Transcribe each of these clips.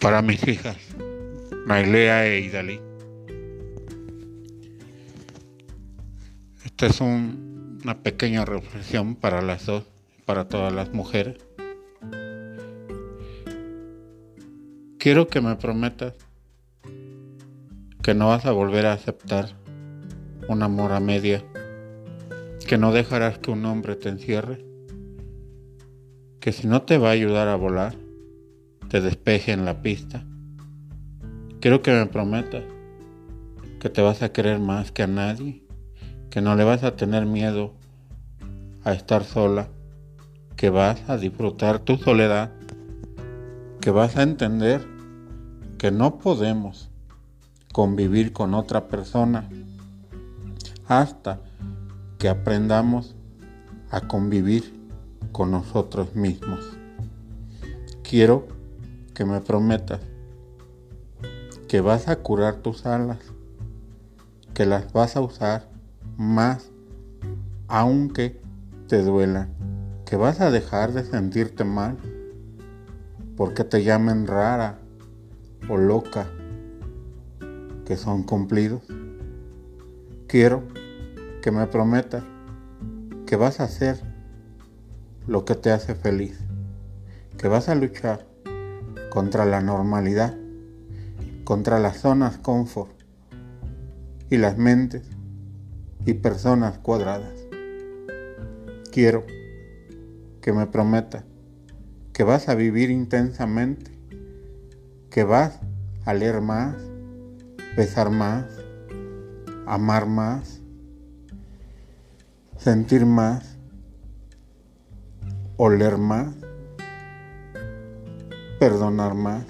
para mis hijas, Nailea e Idalí. Esta es una pequeña reflexión para las dos, para todas las mujeres. Quiero que me prometas que no vas a volver a aceptar un amor a media, que no dejarás que un hombre te encierre, que si no te va a ayudar a volar, te despeje en la pista. Quiero que me prometas que te vas a querer más que a nadie, que no le vas a tener miedo a estar sola, que vas a disfrutar tu soledad, que vas a entender que no podemos convivir con otra persona hasta que aprendamos a convivir con nosotros mismos. Quiero que me prometas que vas a curar tus alas, que las vas a usar más aunque te duelan, que vas a dejar de sentirte mal porque te llamen rara o loca, que son cumplidos. Quiero que me prometas que vas a hacer lo que te hace feliz, que vas a luchar contra la normalidad, contra las zonas confort y las mentes y personas cuadradas. Quiero que me prometas que vas a vivir intensamente, que vas a leer más, besar más, amar más, sentir más, oler más perdonar más,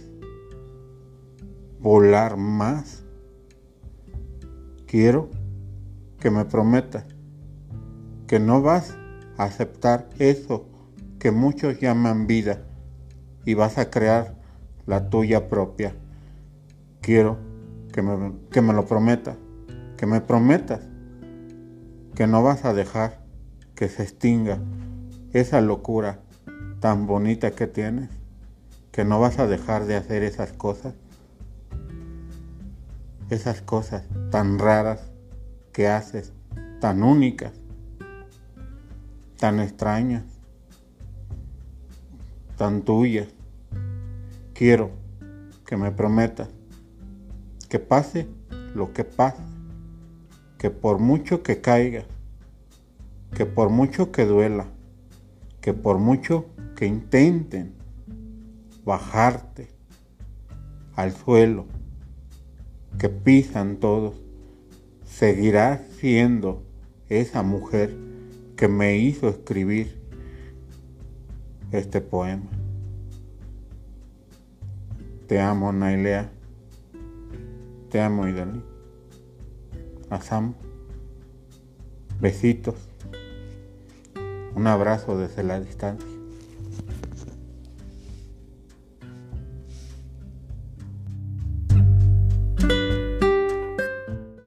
volar más. Quiero que me prometas que no vas a aceptar eso que muchos llaman vida y vas a crear la tuya propia. Quiero que me, que me lo prometas, que me prometas que no vas a dejar que se extinga esa locura tan bonita que tienes que no vas a dejar de hacer esas cosas, esas cosas tan raras que haces, tan únicas, tan extrañas, tan tuyas. Quiero que me prometas que pase lo que pase, que por mucho que caiga, que por mucho que duela, que por mucho que intenten bajarte al suelo que pisan todos, seguirás siendo esa mujer que me hizo escribir este poema. Te amo, Nailea. Te amo, Idalí. Asam. Besitos. Un abrazo desde la distancia.